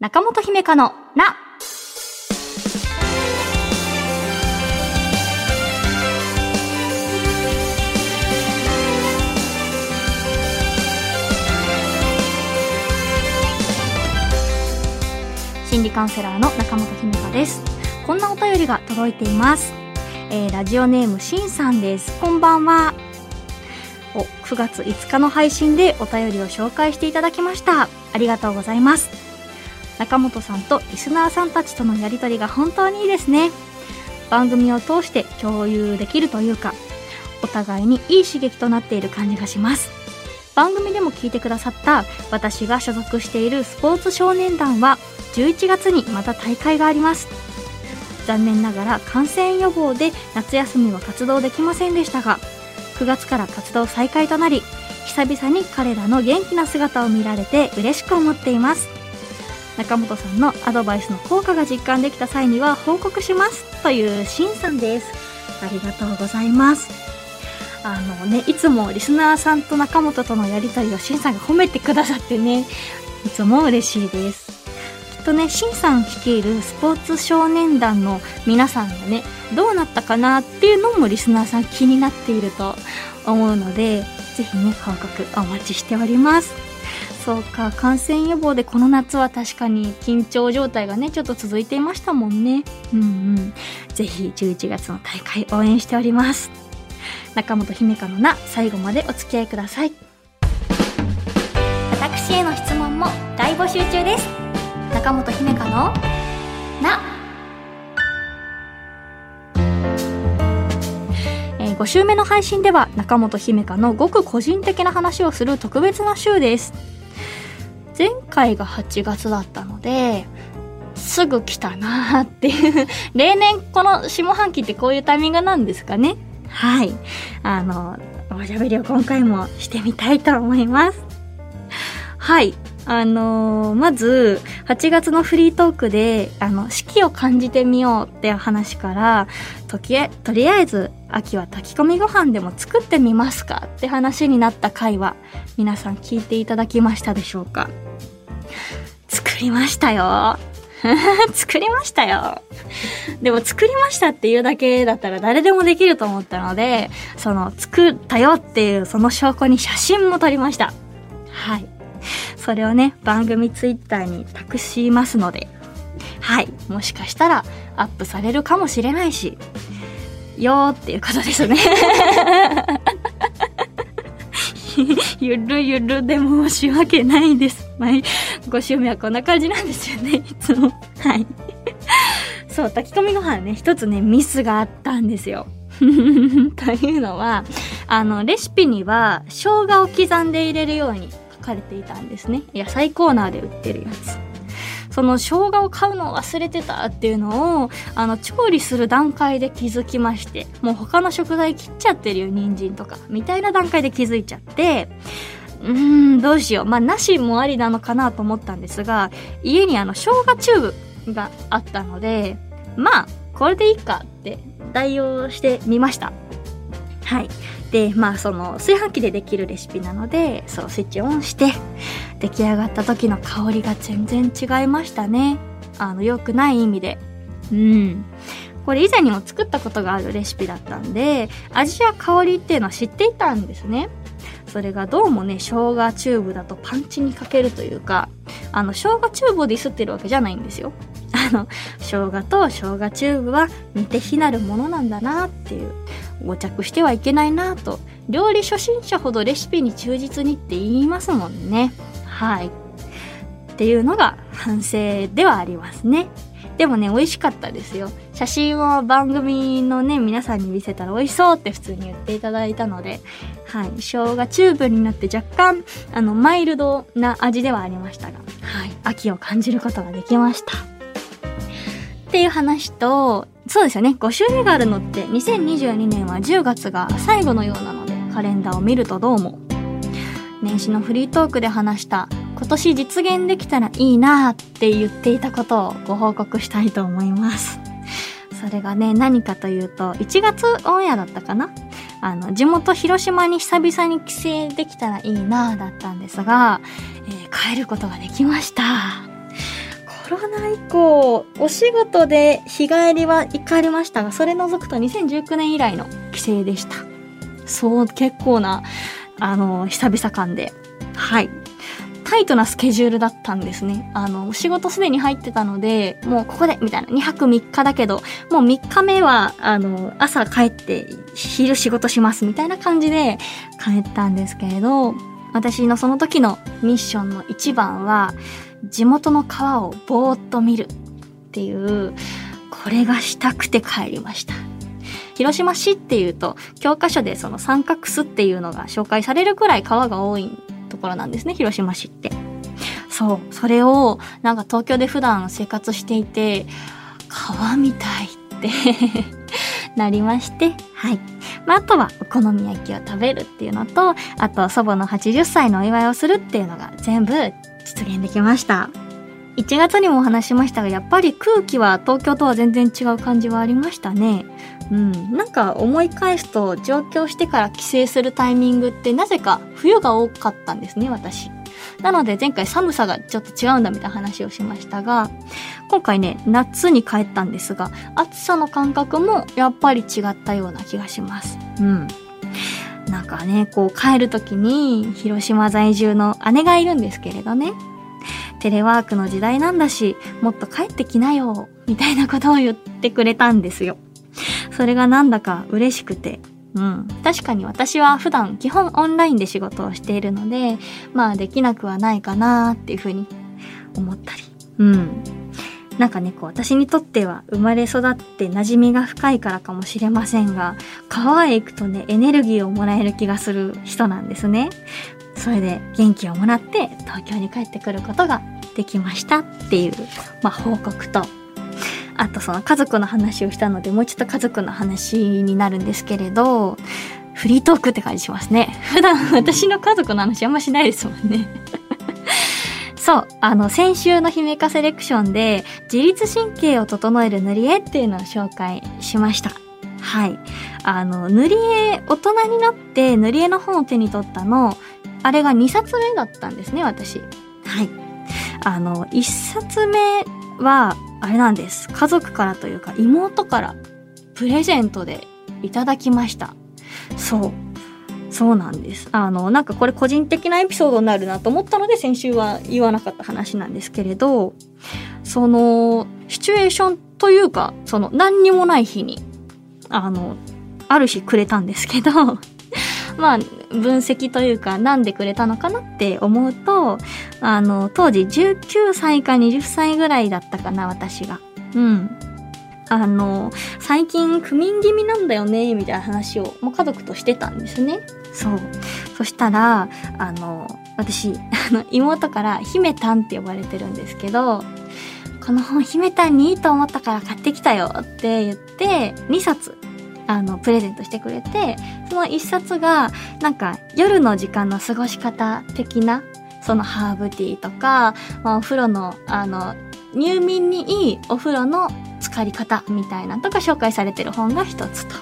中本姫香のな。心理カウンセラーの中本姫香です。こんなお便りが届いています。えー、ラジオネームしんさんです。こんばんは。お、9月5日の配信でお便りを紹介していただきました。ありがとうございます。中本さんとリスナーさんたちとのやりとりが本当にいいですね。番組を通して共有できるというか、お互いにいい刺激となっている感じがします。番組でも聞いてくださった私が所属しているスポーツ少年団は11月にまた大会があります。残念ながら感染予防で夏休みは活動できませんでしたが、9月から活動再開となり、久々に彼らの元気な姿を見られて嬉しく思っています。中本さんのアドバイスの効果が実感できた際には報告しますというしんさんです。ありがとうございます。あのね、いつもリスナーさんと中本とのやりとりをしんさんが褒めてくださってね、いつも嬉しいです。きっとね、しんさん率いるスポーツ少年団の皆さんがね、どうなったかなっていうのもリスナーさん気になっていると思うので、ぜひね、報告お待ちしております。そうか、感染予防でこの夏は確かに緊張状態がね、ちょっと続いていましたもんね。うんうん。ぜひ11月の大会応援しております。中本姫香のな、最後までお付き合いください。私への質問も大募集中です。中本姫香のな。えー5週目の配信では中本姫香のごく個人的な話をする特別な週です。前回が8月だったので、すぐ来たなーっていう。例年この下半期ってこういうタイミングなんですかね。はい。あの、おしゃべりを今回もしてみたいと思います。はい。あのーまず、8月のフリートークで、あの、四季を感じてみようって話から、ときえ、とりあえず、秋は炊き込みご飯でも作ってみますかって話になった回は、皆さん聞いていただきましたでしょうか作りましたよ。作りましたよ。でも作りましたっていうだけだったら誰でもできると思ったので、その作ったよっていうその証拠に写真も撮りました。はい。それをね、番組ツイッターに託しますので、はい。もしかしたらアップされるかもしれないし、よーっていうことですね。ゆるゆるで申し訳ないです。毎5週目はこんな感じなんですよね、いつも。はい。そう、炊き込みご飯ね、一つね、ミスがあったんですよ。というのは、あの、レシピには、生姜を刻んで入れるように書かれていたんですね。野菜コーナーで売ってるやつ。その生姜を買うのを忘れてたっていうのを、あの、調理する段階で気づきまして、もう他の食材切っちゃってるよ、人参とか、みたいな段階で気づいちゃって、うーん、どうしよう。まあ、なしもありなのかなと思ったんですが、家にあの、生姜チューブがあったので、まあ、これでいいかって代用してみました。はい。で、まあ、その、炊飯器でできるレシピなので、そう、スイッチオンして、出来上がった時の香りが全然違いましたね。あの、良くない意味で。うん。これ以前にも作ったことがあるレシピだったんで、味や香りっていうのは知っていたんですね。それがどうもね、生姜チューブだとパンチに欠けるというか、あの、生姜チューブをディスってるわけじゃないんですよ。あの、生姜と生姜チューブは似て非なるものなんだなっていう、誤着してはいけないなと、料理初心者ほどレシピに忠実にって言いますもんね。はい。っていうのが反省ではありますね。でもね、美味しかったですよ。写真を番組のね、皆さんに見せたら美味しそうって普通に言っていただいたので、はい。生姜チューブになって若干、あの、マイルドな味ではありましたが、はい。秋を感じることができました。っていう話と、そうですよね。5週目があるのって、2022年は10月が最後のようなので、カレンダーを見るとどうも。年始のフリートークで話した、今年実現できたらいいなって言っていたことをご報告したいと思います。それがね、何かというと、1月オンエアだったかな？あの、地元広島に久々に帰省できたらいいなだったんですが、えー帰ることができました。コロナ以降、お仕事で日帰りは行かれましたが、それ除くと2019年以来の帰省でした。そう、結構な、あの、久々感で。はい。タイトなスケジュールだったんですね。あの、仕事すでに入ってたので、もうここで、みたいな。2泊3日だけど、もう3日目は、あの、朝帰って昼仕事します、みたいな感じで帰ったんですけれど、私のその時のミッションの一番は、地元の川をぼーっと見るっていう、これがしたくて帰りました。広島市っていうと、教科書でその三角巣っていうのが紹介されるくらい川が多いところなんですね、広島市って。そう、それを、なんか東京で普段生活していて、川みたいって なりまして、はい。まあ、あとはお好み焼きを食べるっていうのと、あと祖母の80歳のお祝いをするっていうのが全部実現できました。1月にもお話しましたが、やっぱり空気は東京とは全然違う感じはありましたね。うん。なんか思い返すと上京してから帰省するタイミングってなぜか冬が多かったんですね、私。なので前回寒さがちょっと違うんだみたいな話をしましたが、今回ね、夏に帰ったんですが、暑さの感覚もやっぱり違ったような気がします。うん。なんかね、こう帰る時に広島在住の姉がいるんですけれどね。テレワークの時代なんだし、もっと帰ってきなよ、みたいなことを言ってくれたんですよ。それがなんだか嬉しくて。うん。確かに私は普段基本オンラインで仕事をしているので、まあできなくはないかなっていうふうに思ったり。うん。なんかね、こう私にとっては生まれ育って馴染みが深いからかもしれませんが、川へ行くとね、エネルギーをもらえる気がする人なんですね。それで元気をもらって東京に帰ってくることができましたっていう、まあ、報告と、あとその家族の話をしたので、もうちょっと家族の話になるんですけれど、フリートークって感じしますね。普段私の家族の話あんましないですもんね。そう、あの、先週の姫化セレクションで、自律神経を整える塗り絵っていうのを紹介しました。はい。あの、塗り絵、大人になって塗り絵の本を手に取ったの、あれが2冊目だったんですね、私。はい。あの、1冊目は、あれなんです。家族からというか、妹からプレゼントでいただきました。そう。そうなんです。あの、なんかこれ個人的なエピソードになるなと思ったので先週は言わなかった話なんですけれど、その、シチュエーションというか、その何にもない日に、あの、ある日くれたんですけど、まあ、分析というか、なんでくれたのかなって思うと、あの、当時19歳か20歳ぐらいだったかな、私が。うん。あの、最近不眠気味なんだよね、みたいな話を、もう家族としてたんですね。そう。そしたら、あの、私、あの、妹から姫たんって呼ばれてるんですけど、この本姫たんにいいと思ったから買ってきたよって言って、2冊あの、プレゼントしてくれて、その一冊が、なんか、夜の時間の過ごし方的な、そのハーブティーとか、まあ、お風呂の、あの、入眠にいいお風呂の浸かり方みたいなとか紹介されてる本が一つと。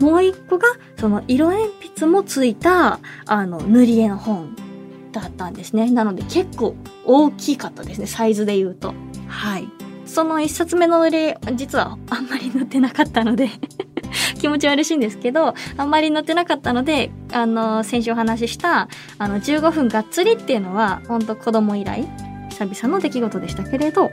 もう一個が、その色鉛筆もついた、あの、塗り絵の本だったんですね。なので結構大きかったですね、サイズで言うと。はい。その一冊目の塗り絵、実はあんまり塗ってなかったので気持ち悪いんですけど、あんまり乗ってなかったので、あの、先週お話しした、あの、15分がっつりっていうのは、ほんと子供以来、久々の出来事でしたけれど、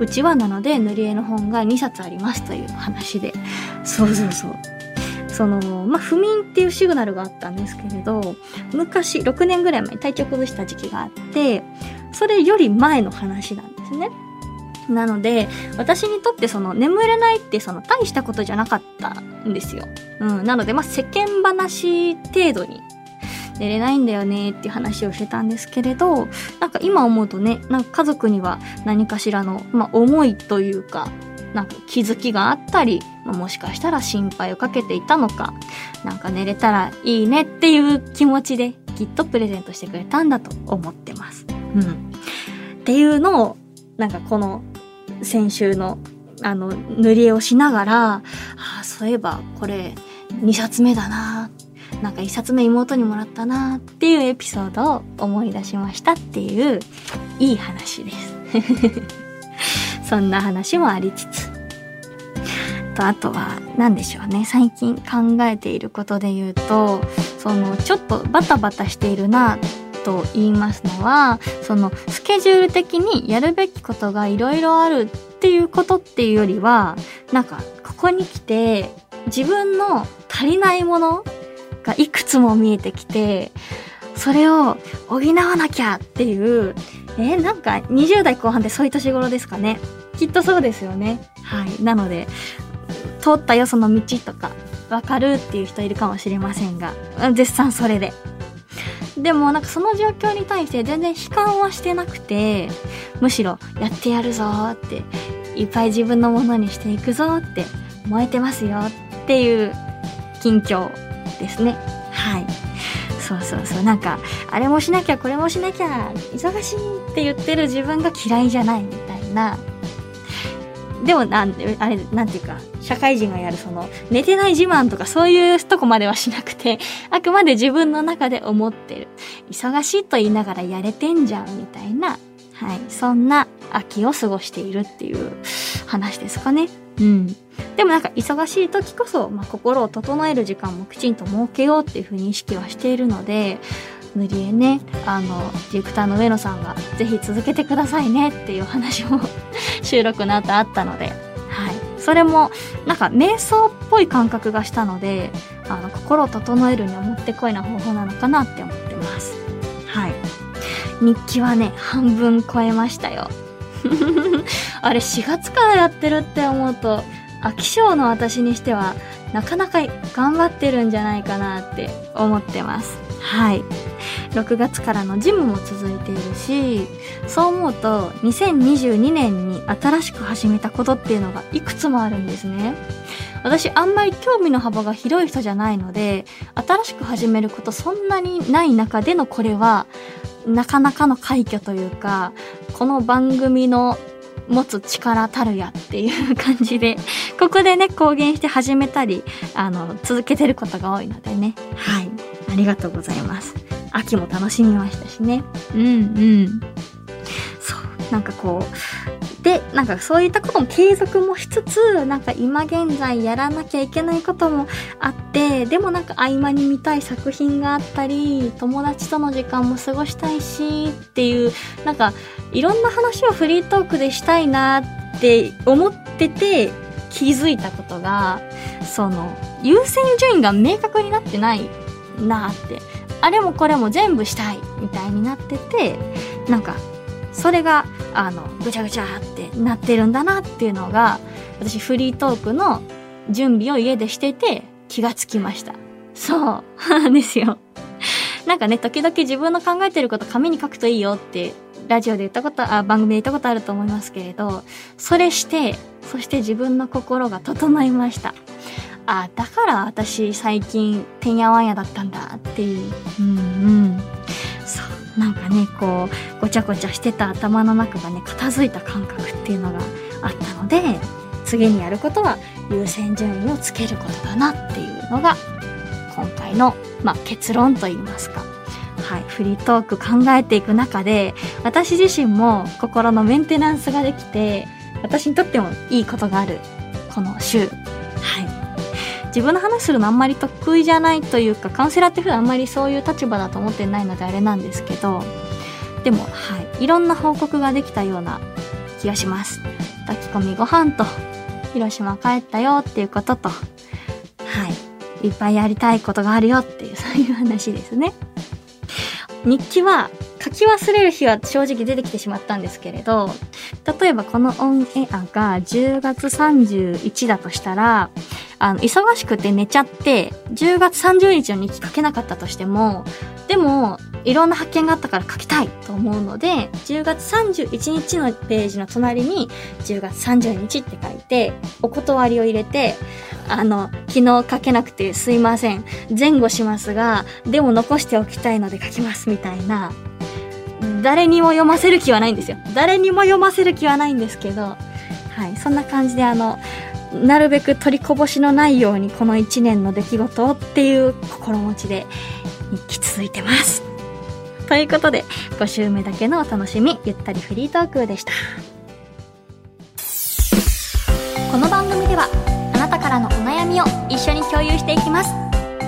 うちはなので塗り絵の本が2冊ありますという話で、そうそうそう。その、まあ、不眠っていうシグナルがあったんですけれど、昔、6年ぐらい前に体調崩した時期があって、それより前の話なんですね。なので、私にとってその眠れないってその大したことじゃなかったんですよ。うん。なので、まあ、世間話程度に寝れないんだよねっていう話をしてたんですけれど、なんか今思うとね、なんか家族には何かしらの、まあ、思いというか、なんか気づきがあったり、まあ、もしかしたら心配をかけていたのか、なんか寝れたらいいねっていう気持ちできっとプレゼントしてくれたんだと思ってます。うん。っていうのを、なんかこの先週の、あの、塗り絵をしながら、ああ、そういえばこれ2冊目だななんか1冊目妹にもらったなっていうエピソードを思い出しましたっていう、いい話です。そんな話もありつつ。と、あとは、何でしょうね。最近考えていることで言うと、その、ちょっとバタバタしているな、と言いますのは、その、スケジュール的にやるべきことがいろいろあるっていうことっていうよりは、なんか、ここに来て、自分の足りないものがいくつも見えてきて、それを補わなきゃっていう、えー、なんか20代後半でそういう年頃ですかね?きっとそうですよね。はい。なので、通ったよその道とか、わかるっていう人いるかもしれませんが、絶賛それで。でもなんかその状況に対して全然悲観はしてなくて、むしろやってやるぞって、いっぱい自分のものにしていくぞって燃えてますよっていう近況ですね。はい。そうそうそう。なんか、あれもしなきゃこれもしなきゃ忙しいって言ってる自分が嫌いじゃないみたいなでもなん、あれ、なんていうか、社会人がやるその、寝てない自慢とかそういうとこまではしなくて、あくまで自分の中で思ってる。忙しいと言いながらやれてんじゃん、みたいな、はい、そんな秋を過ごしているっていう話ですかね。うん。でもなんか忙しい時こそ、まあ、心を整える時間もきちんと設けようっていうふうに意識はしているので、塗り絵ね、あの、ディレクターの上野さんがぜひ続けてくださいねっていう話も 収録の後あったので、それも、なんか瞑想っぽい感覚がしたので、あの、心を整えるにはもってこいな方法なのかなって思ってます。はい。日記はね、半分超えましたよ。あれ4月からやってるって思うと、飽き性の私にしては、なかなか頑張ってるんじゃないかなって思ってます。はい。6月からのジムも続いているし、そう思うと2022年に新しく始めたことっていうのがいくつもあるんですね。私あんまり興味の幅が広い人じゃないので、新しく始めることそんなにない中でのこれは、なかなかの快挙というか、この番組の持つ力たるやっていう感じで、ここでね、公言して始めたり、あの、続けてることが多いのでね。はい。ありがとうございます。秋も楽しみましたしね。うんうん。そう。なんかこう、で、なんかそういったことも継続もしつつ、なんか今現在やらなきゃいけないこともあって、でもなんか合間に見たい作品があったり、友達との時間も過ごしたいし、っていう、なんかいろんな話をフリートークでしたいなって思ってて、気づいたことが、その、優先順位が明確になってないなって。あれもこれも全部したいみたいになってて、なんか、それが、あの、ぐちゃぐちゃってなってるんだなっていうのが、私フリートークの準備を家でしてて気がつきました。そう。ですよ。なんかね、時々自分の考えてること紙に書くといいよってラジオで言ったこと、あ、番組で言ったことあると思いますけれど、それして、そして自分の心が整いました。あ、だから私最近てんやわんやだったんだっていう。うんうん。そう。なんかね、こう、ごちゃごちゃしてた頭の中がね、片付いた感覚っていうのがあったので、次にやることは優先順位をつけることだなっていうのが、今回の、まあ、結論と言いますか。はい、フリートーク考えていく中で、私自身も心のメンテナンスができて、私にとってもいいことがある、この週。自分の話するのあんまり得意じゃないというか、カウンセラーって普段あんまりそういう立場だと思ってないのであれなんですけど、でも、はい。いろんな報告ができたような気がします。炊き込みご飯と、広島帰ったよっていうことと、はい。いっぱいやりたいことがあるよっていう、そういう話ですね。日記は書き忘れる日は正直出てきてしまったんですけれど、例えばこのオンエアが10月31だとしたら、あの、忙しくて寝ちゃって、10月30日の日記書けなかったとしても、でも、いろんな発見があったから書きたいと思うので、10月31日のページの隣に、10月30日って書いて、お断りを入れて、あの、昨日書けなくてすいません。前後しますが、でも残しておきたいので書きますみたいな、誰にも読ませる気はないんですよ。誰にも読ませる気はないんですけど、はい、そんな感じであの、なるべく取りこぼしのないようにこの1年の出来事をっていう心持ちで日記続いてます。ということで、5週目だけのお楽しみ、ゆったりフリートークでした。この番組ではあなたからのお悩みを一緒に共有していきます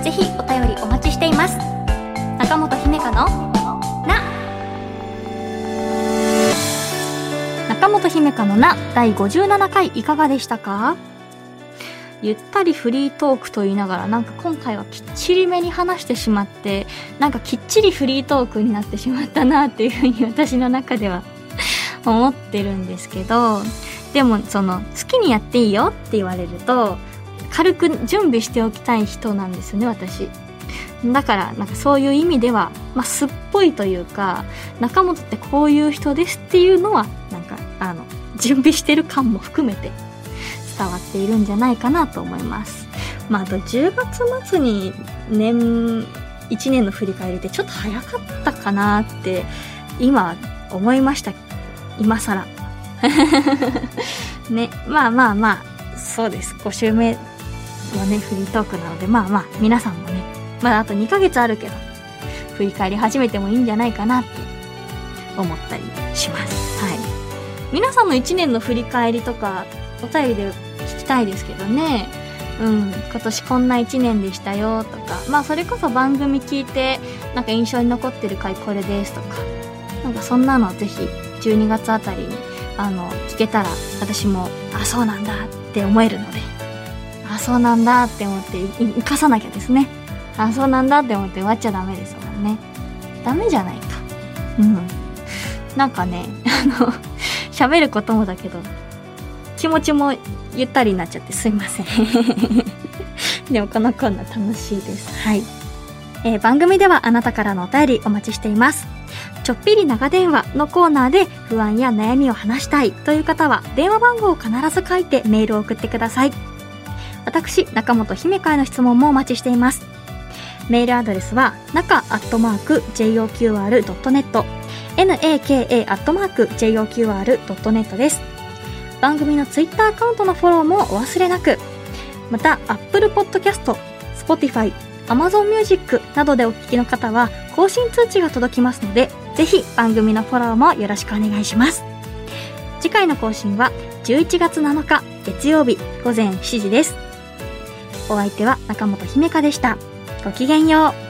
ぜひお便りお待ちしています中本姫香のな中本姫香のな第57回いかがでしたか？ゆったりフリートークと言いながらなんか今回はきっちりめに話してしまってなんかきっちりフリートークになってしまったなっていうふうに私の中では思ってるんですけど でもその好きにやっていいよって言われると軽く準備しておきたい人なんですよね私。だからなんかそういう意味では、まあ、すっぽいというか中本ってこういう人ですっていうのはなんかあの準備してる感も含めて伝わっているんじゃないかなと思います。まああと10月末に年1年の振り返りってちょっと早かったかなって今思いました。今更。ね。まあまあまあそうです。5週目のねフリートークなのでまあまあ皆さんもねまだあと2ヶ月あるけど振り返り始めてもいいんじゃないかなって思ったりします。はい。皆さんの1年の振り返りとかお便りでたいですけどね。うん今年こんな1年でしたよとか。まあそれこそ番組聞いてなんか印象に残ってる回これですとか。なんかそんなのぜひ12月あたりにあの聞けたら私もあそうなんだって思えるので。あそうなんだって思って生かさなきゃですね。あそうなんだって思って終わっちゃダメですもんね。ダメじゃないか。うん。なんかねあの喋ることもだけど気持ちもゆったりになっちゃってすいません でもこのコーナー楽しいですはい、えー、番組ではあなたからのお便りお待ちしていますちょっぴり長電話のコーナーで不安や悩みを話したいという方は電話番号を必ず書いてメールを送ってください。私、中本姫香への質問もお待ちしています。メールアドレスは、中アットマーク JOQR.net naka アットマーク JOQR.net です。番組のツイッターアカウントのフォローもお忘れなく。また、Apple Podcast、Spotify、Amazon Music などでお聞きの方は更新通知が届きますので、ぜひ番組のフォローもよろしくお願いします。次回の更新は11月7日月曜日午前7時です。お相手は中本姫香でした。ごきげんよう。